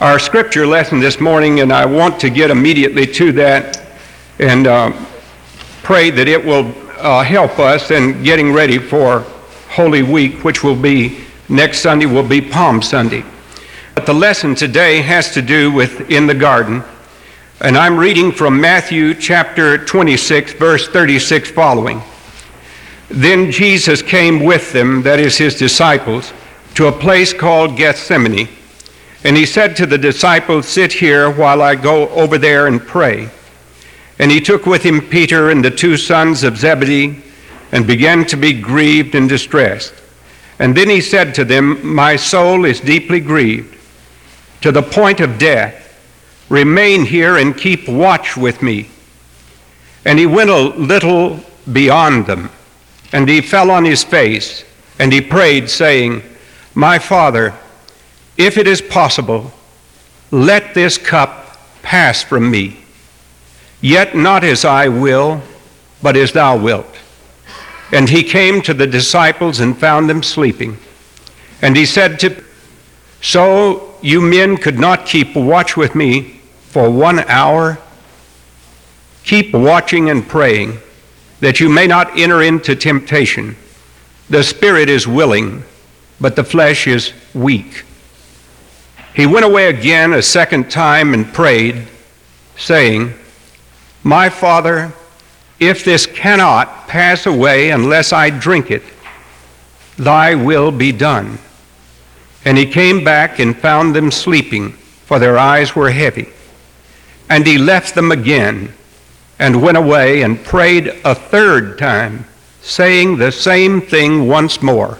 our scripture lesson this morning, and I want to get immediately to that and uh, pray that it will uh, help us in getting ready for Holy Week, which will be next Sunday, will be Palm Sunday. But the lesson today has to do with in the garden, and I'm reading from Matthew chapter 26, verse 36 following. Then Jesus came with them, that is, his disciples, to a place called Gethsemane. And he said to the disciples, Sit here while I go over there and pray. And he took with him Peter and the two sons of Zebedee and began to be grieved and distressed. And then he said to them, My soul is deeply grieved to the point of death. Remain here and keep watch with me. And he went a little beyond them, and he fell on his face, and he prayed, saying, My Father, if it is possible, let this cup pass from me. Yet not as I will, but as thou wilt. And he came to the disciples and found them sleeping. And he said to, So you men could not keep watch with me for one hour? Keep watching and praying, that you may not enter into temptation. The spirit is willing, but the flesh is weak. He went away again a second time and prayed, saying, My Father, if this cannot pass away unless I drink it, thy will be done. And he came back and found them sleeping, for their eyes were heavy. And he left them again and went away and prayed a third time, saying the same thing once more.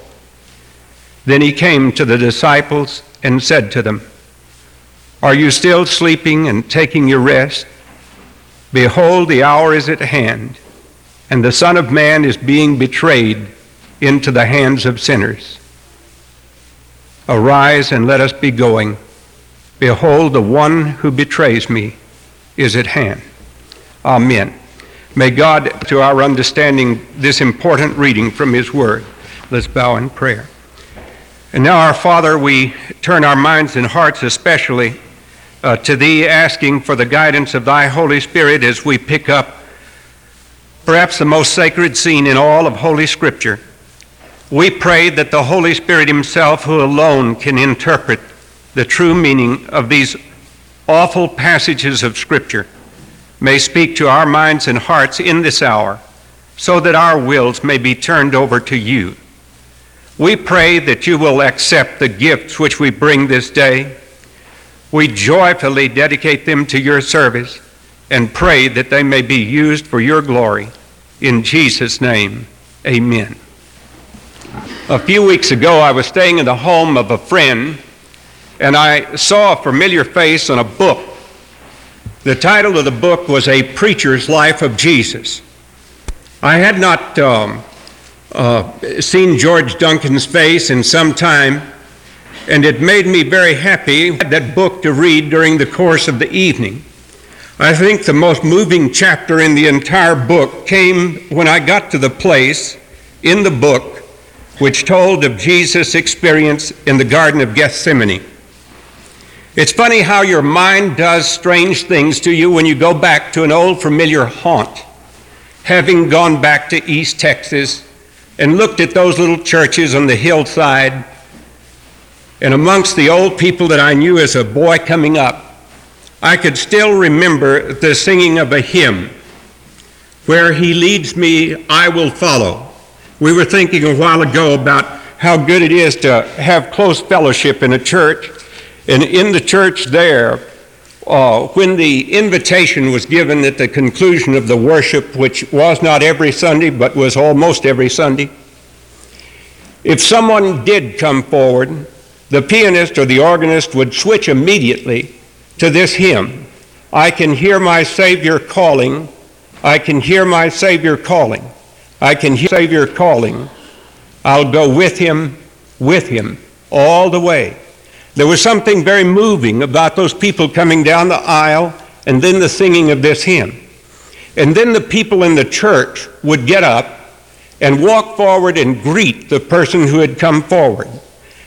Then he came to the disciples and said to them, Are you still sleeping and taking your rest? Behold, the hour is at hand, and the Son of Man is being betrayed into the hands of sinners. Arise and let us be going. Behold, the one who betrays me is at hand. Amen. May God, to our understanding, this important reading from His Word. Let's bow in prayer. And now, our Father, we turn our minds and hearts especially uh, to Thee, asking for the guidance of Thy Holy Spirit as we pick up perhaps the most sacred scene in all of Holy Scripture. We pray that the Holy Spirit Himself, who alone can interpret the true meaning of these awful passages of Scripture, may speak to our minds and hearts in this hour so that our wills may be turned over to you. We pray that you will accept the gifts which we bring this day. We joyfully dedicate them to your service and pray that they may be used for your glory. In Jesus' name, amen. A few weeks ago, I was staying in the home of a friend, and I saw a familiar face on a book. The title of the book was A Preacher's Life of Jesus. I had not um, uh, seen George Duncan's face in some time, and it made me very happy that book to read during the course of the evening. I think the most moving chapter in the entire book came when I got to the place in the book which told of Jesus' experience in the Garden of Gethsemane. It's funny how your mind does strange things to you when you go back to an old familiar haunt. Having gone back to East Texas and looked at those little churches on the hillside, and amongst the old people that I knew as a boy coming up, I could still remember the singing of a hymn where he leads me, I will follow. We were thinking a while ago about how good it is to have close fellowship in a church. And in the church there, uh, when the invitation was given at the conclusion of the worship, which was not every Sunday, but was almost every Sunday, if someone did come forward, the pianist or the organist would switch immediately to this hymn I can hear my Savior calling, I can hear my Savior calling, I can hear Savior calling. I'll go with him, with him, all the way. There was something very moving about those people coming down the aisle and then the singing of this hymn. And then the people in the church would get up and walk forward and greet the person who had come forward.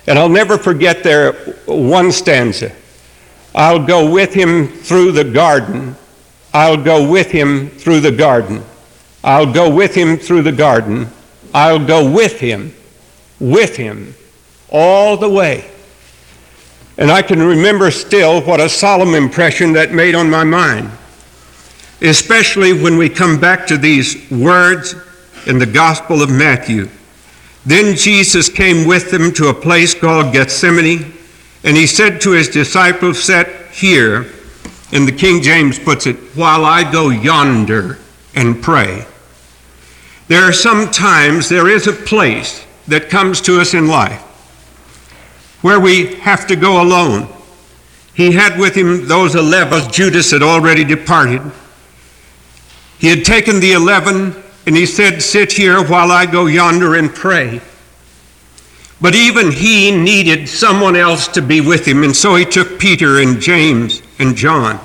And I'll never forget their one stanza. I'll go with him through the garden. I'll go with him through the garden. I'll go with him through the garden. I'll go with him, with him, all the way. And I can remember still what a solemn impression that made on my mind, especially when we come back to these words in the Gospel of Matthew. Then Jesus came with them to a place called Gethsemane, and he said to his disciples, Set here, and the King James puts it, while I go yonder and pray. There are some times there is a place that comes to us in life where we have to go alone. He had with him those eleven. Judas had already departed. He had taken the eleven and he said, Sit here while I go yonder and pray. But even he needed someone else to be with him, and so he took Peter and James and John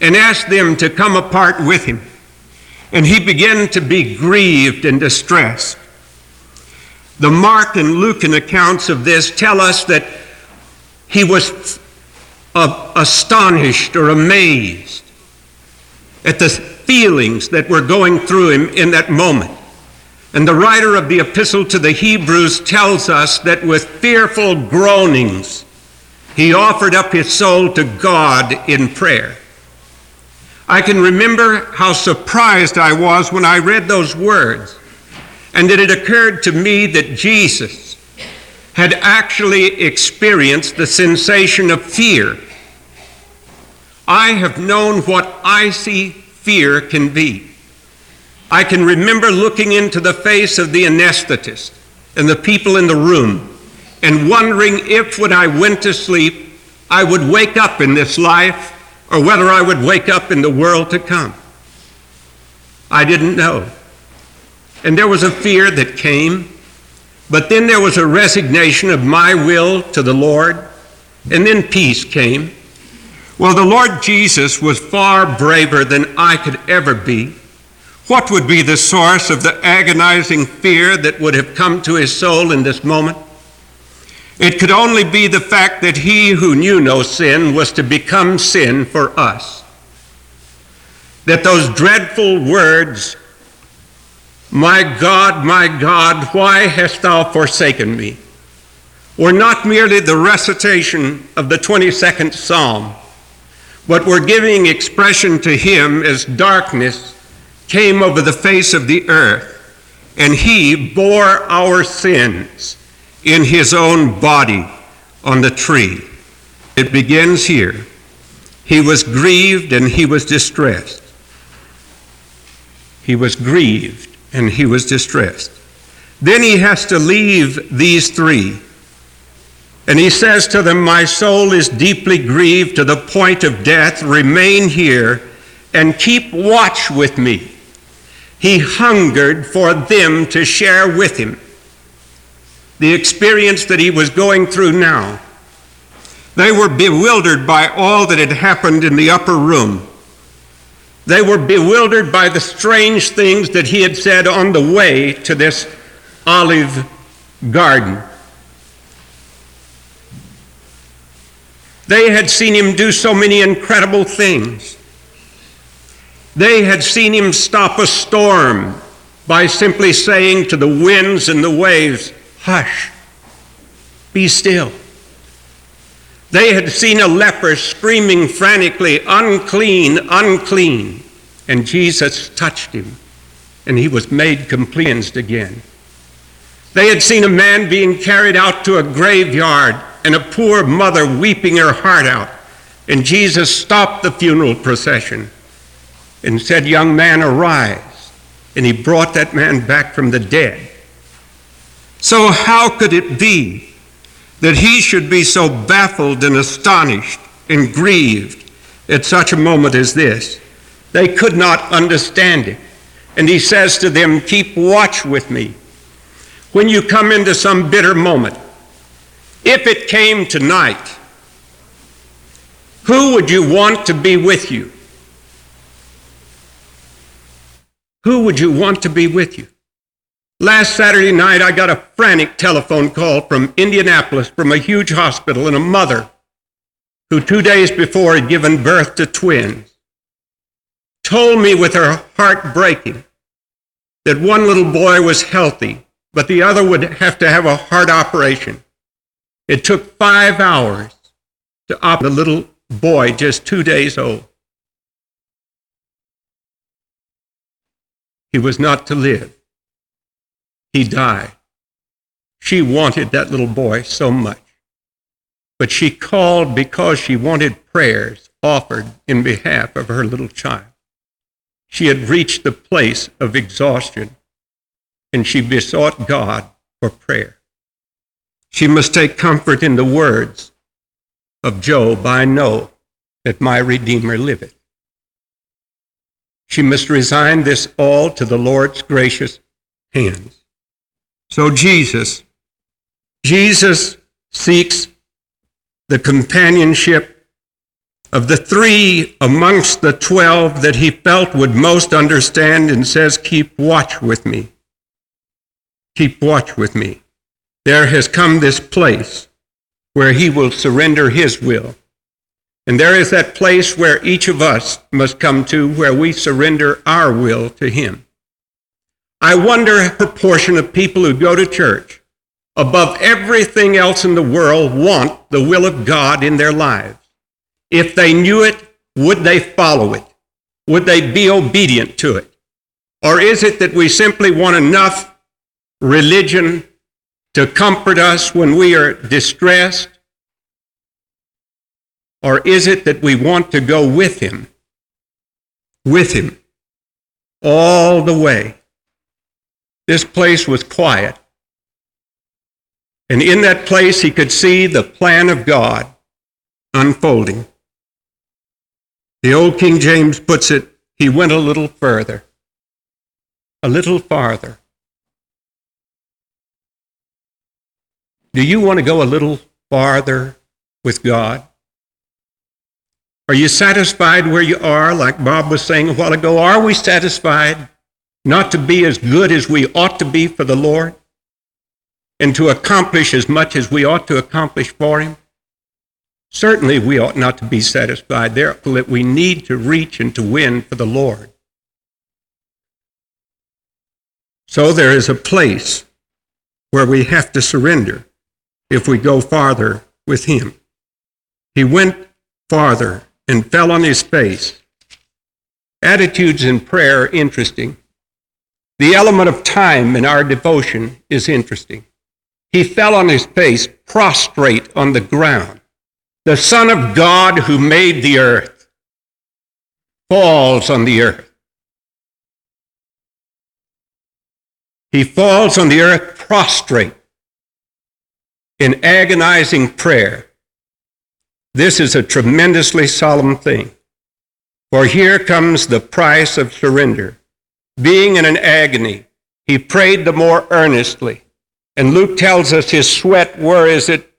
and asked them to come apart with him. And he began to be grieved and distressed. The Mark and Lucan accounts of this tell us that he was astonished or amazed at the feelings that were going through him in that moment. And the writer of the epistle to the Hebrews tells us that with fearful groanings, he offered up his soul to God in prayer. I can remember how surprised I was when I read those words, and that it occurred to me that Jesus had actually experienced the sensation of fear. I have known what icy fear can be. I can remember looking into the face of the anesthetist and the people in the room and wondering if, when I went to sleep, I would wake up in this life or whether I would wake up in the world to come. I didn't know. And there was a fear that came, but then there was a resignation of my will to the Lord, and then peace came. Well, the Lord Jesus was far braver than I could ever be. What would be the source of the agonizing fear that would have come to his soul in this moment? It could only be the fact that he who knew no sin was to become sin for us. That those dreadful words, My God, my God, why hast thou forsaken me? were not merely the recitation of the 22nd Psalm but were giving expression to him as darkness came over the face of the earth, and he bore our sins in his own body on the tree. It begins here. He was grieved and he was distressed. He was grieved and he was distressed. Then he has to leave these three and he says to them, My soul is deeply grieved to the point of death. Remain here and keep watch with me. He hungered for them to share with him the experience that he was going through now. They were bewildered by all that had happened in the upper room. They were bewildered by the strange things that he had said on the way to this olive garden. They had seen him do so many incredible things. They had seen him stop a storm by simply saying to the winds and the waves, Hush, be still. They had seen a leper screaming frantically, Unclean, unclean. And Jesus touched him, and he was made cleansed again. They had seen a man being carried out to a graveyard and a poor mother weeping her heart out. And Jesus stopped the funeral procession and said, Young man, arise. And he brought that man back from the dead. So, how could it be that he should be so baffled and astonished and grieved at such a moment as this? They could not understand it. And he says to them, Keep watch with me. When you come into some bitter moment, if it came tonight, who would you want to be with you? Who would you want to be with you? Last Saturday night, I got a frantic telephone call from Indianapolis from a huge hospital and a mother who two days before had given birth to twins, told me with her heart breaking that one little boy was healthy, but the other would have to have a heart operation. It took five hours to operate the little boy, just two days old. He was not to live. He died. She wanted that little boy so much. But she called because she wanted prayers offered in behalf of her little child. She had reached the place of exhaustion, and she besought God for prayer. She must take comfort in the words of Job I know that my Redeemer liveth. She must resign this all to the Lord's gracious hands. So Jesus, Jesus seeks the companionship of the three amongst the twelve that he felt would most understand and says, Keep watch with me. Keep watch with me. There has come this place where he will surrender his will. And there is that place where each of us must come to where we surrender our will to him. I wonder a proportion of people who go to church above everything else in the world want the will of God in their lives. If they knew it, would they follow it? Would they be obedient to it? Or is it that we simply want enough religion to comfort us when we are distressed? Or is it that we want to go with Him? With Him. All the way. This place was quiet. And in that place, he could see the plan of God unfolding. The old King James puts it, he went a little further, a little farther. Do you want to go a little farther with God? Are you satisfied where you are, like Bob was saying a while ago? Are we satisfied not to be as good as we ought to be for the Lord and to accomplish as much as we ought to accomplish for Him? Certainly, we ought not to be satisfied there, that we need to reach and to win for the Lord. So there is a place where we have to surrender if we go farther with Him. He went farther and fell on his face. Attitudes in prayer are interesting. The element of time in our devotion is interesting. He fell on his face, prostrate on the ground the Son of God who made the earth, falls on the earth. He falls on the earth prostrate in agonizing prayer. This is a tremendously solemn thing. For here comes the price of surrender. Being in an agony, he prayed the more earnestly. And Luke tells us his sweat were as it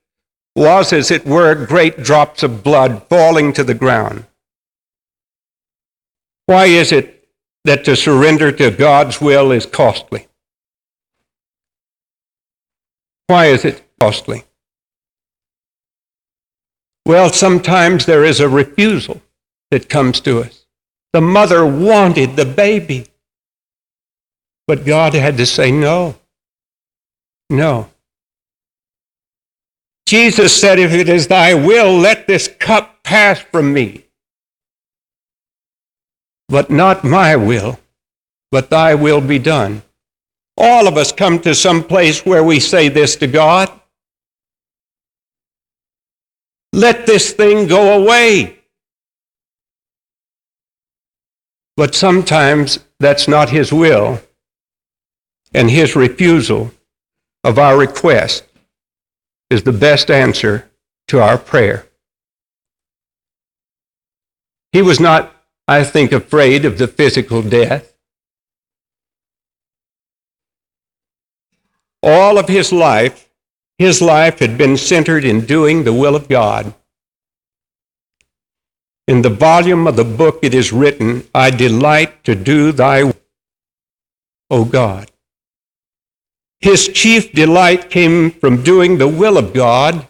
was, as it were, great drops of blood falling to the ground. Why is it that to surrender to God's will is costly? Why is it costly? Well, sometimes there is a refusal that comes to us. The mother wanted the baby, but God had to say no. No. Jesus said, If it is thy will, let this cup pass from me. But not my will, but thy will be done. All of us come to some place where we say this to God. Let this thing go away. But sometimes that's not his will, and his refusal of our request is the best answer to our prayer. He was not, I think, afraid of the physical death. All of his life, his life had been centered in doing the will of God. In the volume of the book it is written, I delight to do thy will, O God. His chief delight came from doing the will of God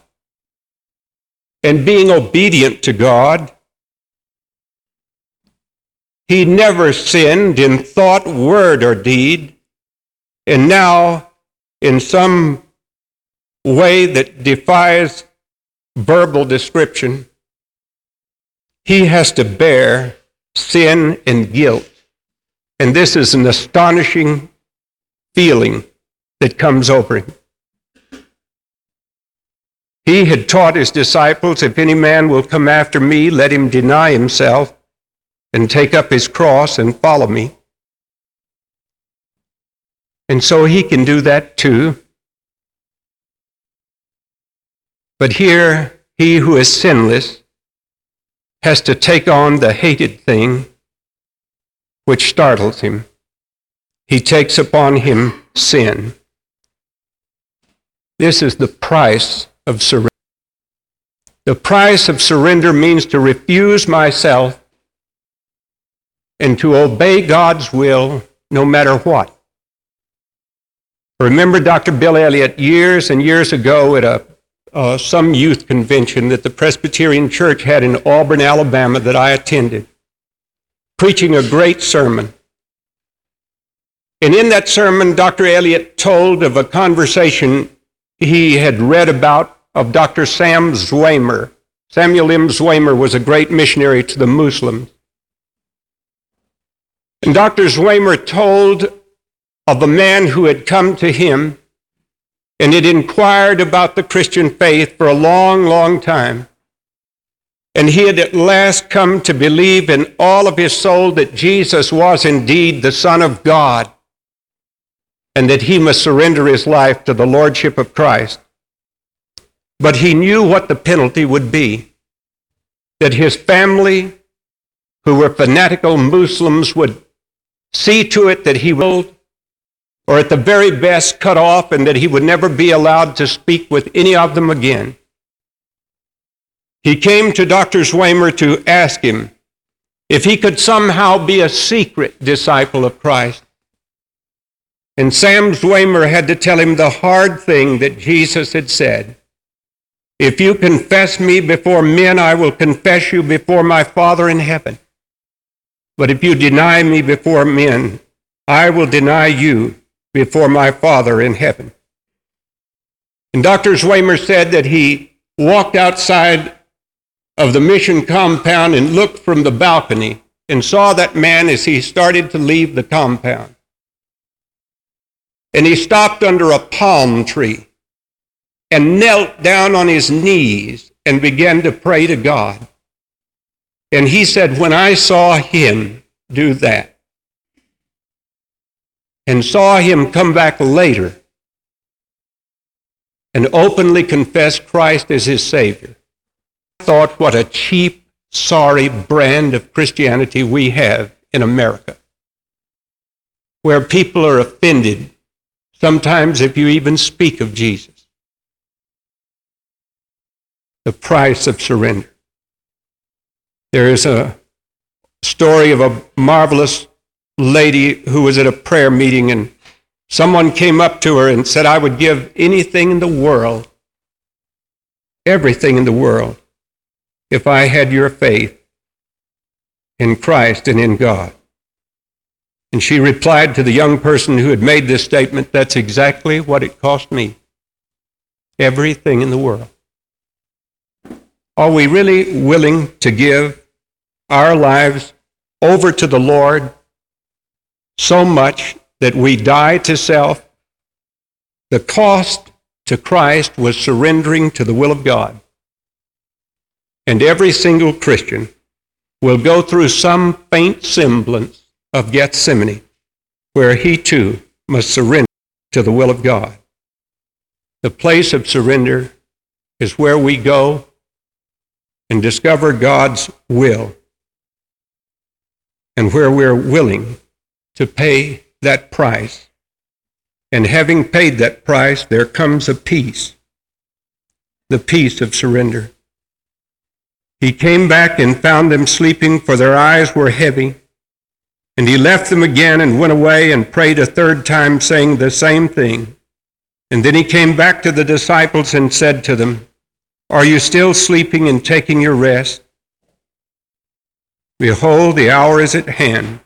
and being obedient to God. He never sinned in thought, word, or deed. And now, in some way that defies verbal description, he has to bear sin and guilt. And this is an astonishing feeling that comes over him. He had taught his disciples, If any man will come after me, let him deny himself and take up his cross and follow me. And so he can do that too. But here, he who is sinless has to take on the hated thing which startles him. He takes upon him sin. This is the price of surrender. The price of surrender means to refuse myself and to obey God's will no matter what. Remember Dr. Bill Elliott years and years ago at a, uh, some youth convention that the Presbyterian Church had in Auburn, Alabama that I attended, preaching a great sermon. And in that sermon, Dr. Elliott told of a conversation he had read about of Dr. Sam Zwemer. Samuel M. Zwemer was a great missionary to the Muslims. And Dr. Zwemer told of a man who had come to him and had inquired about the Christian faith for a long, long time. And he had at last come to believe in all of his soul that Jesus was indeed the Son of God and that he must surrender his life to the Lordship of Christ. But he knew what the penalty would be that his family, who were fanatical Muslims, would see to it that he would, or at the very best, cut off, and that he would never be allowed to speak with any of them again. He came to Dr. Zwemer to ask him if he could somehow be a secret disciple of Christ. And Sam Zwemer had to tell him the hard thing that Jesus had said. If you confess me before men, I will confess you before my Father in heaven. But if you deny me before men, I will deny you before my Father in heaven. And Dr. Zwemer said that he walked outside of the mission compound and looked from the balcony and saw that man as he started to leave the compound. And he stopped under a palm tree and knelt down on his knees and began to pray to God. And he said, When I saw him do that, and saw him come back later and openly confess Christ as his Savior, I thought what a cheap, sorry brand of Christianity we have in America, where people are offended Sometimes, if you even speak of Jesus, the price of surrender. There is a story of a marvelous lady who was at a prayer meeting, and someone came up to her and said, I would give anything in the world, everything in the world, if I had your faith in Christ and in God. And she replied to the young person who had made this statement, That's exactly what it cost me. Everything in the world. Are we really willing to give our lives over to the Lord so much that we die to self? The cost to Christ was surrendering to the will of God. And every single Christian will go through some faint semblance of Gethsemane, where he too must surrender to the will of God. The place of surrender is where we go and discover God's will and where we're willing to pay that price. And having paid that price, there comes a peace, the peace of surrender. He came back and found them sleeping, for their eyes were heavy. And he left them again and went away and prayed a third time, saying the same thing. And then he came back to the disciples and said to them, Are you still sleeping and taking your rest? Behold, the hour is at hand,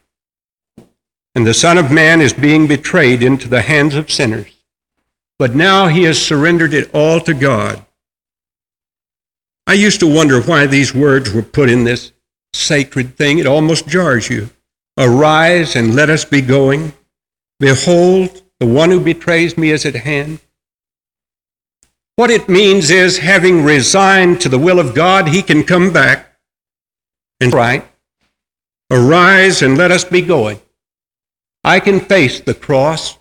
and the Son of Man is being betrayed into the hands of sinners. But now he has surrendered it all to God. I used to wonder why these words were put in this sacred thing. It almost jars you. Arise and let us be going. Behold, the one who betrays me is at hand. What it means is, having resigned to the will of God, he can come back and right. Arise and let us be going. I can face the cross.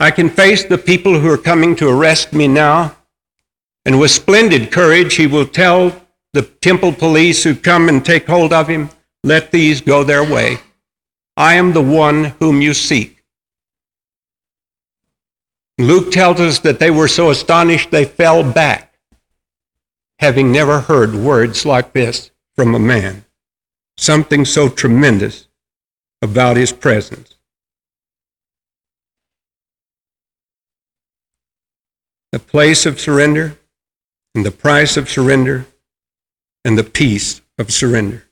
I can face the people who are coming to arrest me now. And with splendid courage, he will tell the temple police who come and take hold of him, let these go their way. I am the one whom you seek. Luke tells us that they were so astonished they fell back, having never heard words like this from a man. Something so tremendous about his presence. The place of surrender and the price of surrender and the peace of surrender.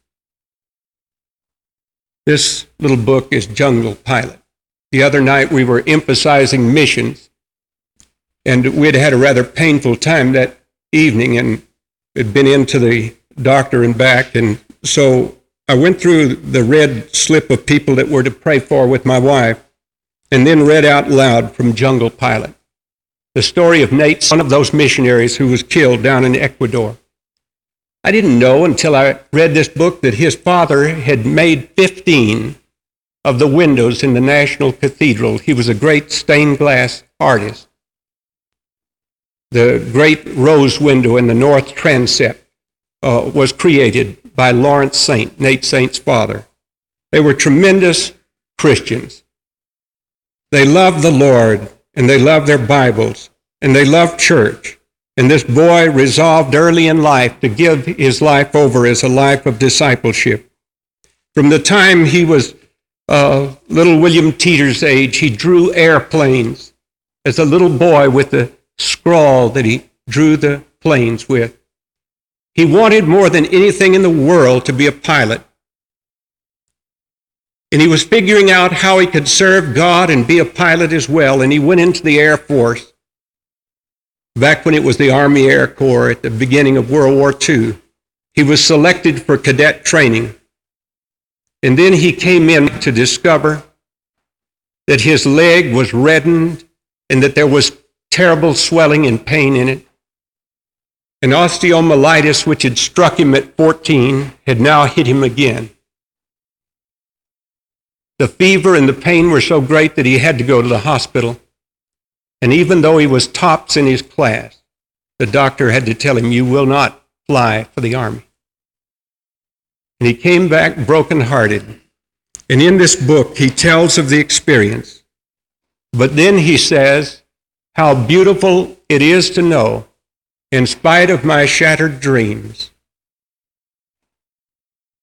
This little book is Jungle Pilot. The other night we were emphasizing missions, and we had had a rather painful time that evening and had been into the doctor and back. And so I went through the red slip of people that were to pray for with my wife, and then read out loud from Jungle Pilot the story of Nate, one of those missionaries who was killed down in Ecuador. I didn't know until I read this book that his father had made 15 of the windows in the National Cathedral. He was a great stained glass artist. The great rose window in the north transept uh, was created by Lawrence Saint, Nate Saint's father. They were tremendous Christians. They loved the Lord and they loved their Bibles and they loved church. And this boy resolved early in life to give his life over as a life of discipleship. From the time he was uh, little William Teeter's age, he drew airplanes as a little boy with the scrawl that he drew the planes with. He wanted more than anything in the world to be a pilot. And he was figuring out how he could serve God and be a pilot as well. And he went into the Air Force back when it was the Army Air Corps at the beginning of World War II. He was selected for cadet training. And then he came in to discover that his leg was reddened and that there was terrible swelling and pain in it. And osteomyelitis, which had struck him at 14, had now hit him again. The fever and the pain were so great that he had to go to the hospital. And even though he was tops in his class, the doctor had to tell him, You will not fly for the Army. And he came back brokenhearted. And in this book, he tells of the experience. But then he says, How beautiful it is to know, in spite of my shattered dreams,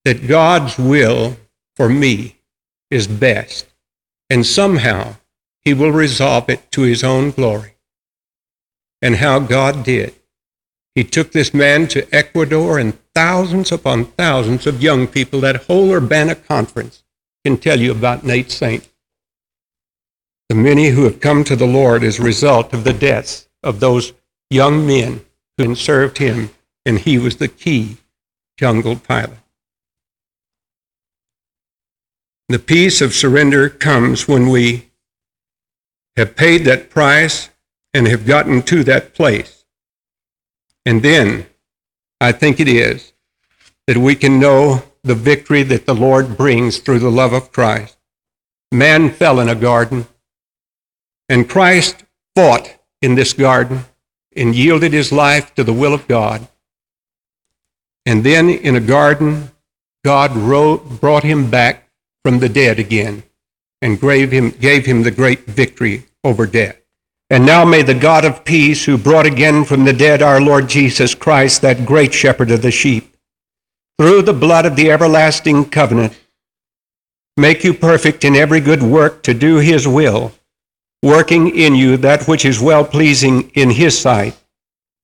that God's will for me is best. And somehow, he will resolve it to his own glory. And how God did. He took this man to Ecuador, and thousands upon thousands of young people, that whole Urbana conference, can tell you about Nate Saint. The many who have come to the Lord as a result of the deaths of those young men who served him, and he was the key jungle pilot. The peace of surrender comes when we have paid that price and have gotten to that place. And then I think it is that we can know the victory that the Lord brings through the love of Christ. Man fell in a garden, and Christ fought in this garden and yielded his life to the will of God. And then in a garden, God wrote, brought him back from the dead again and gave him, gave him the great victory over death. And now may the God of peace, who brought again from the dead our Lord Jesus Christ, that great shepherd of the sheep, through the blood of the everlasting covenant, make you perfect in every good work to do his will, working in you that which is well pleasing in his sight,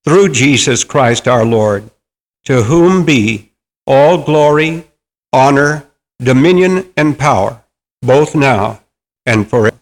through Jesus Christ our Lord, to whom be all glory, honor, dominion, and power, both now and forever.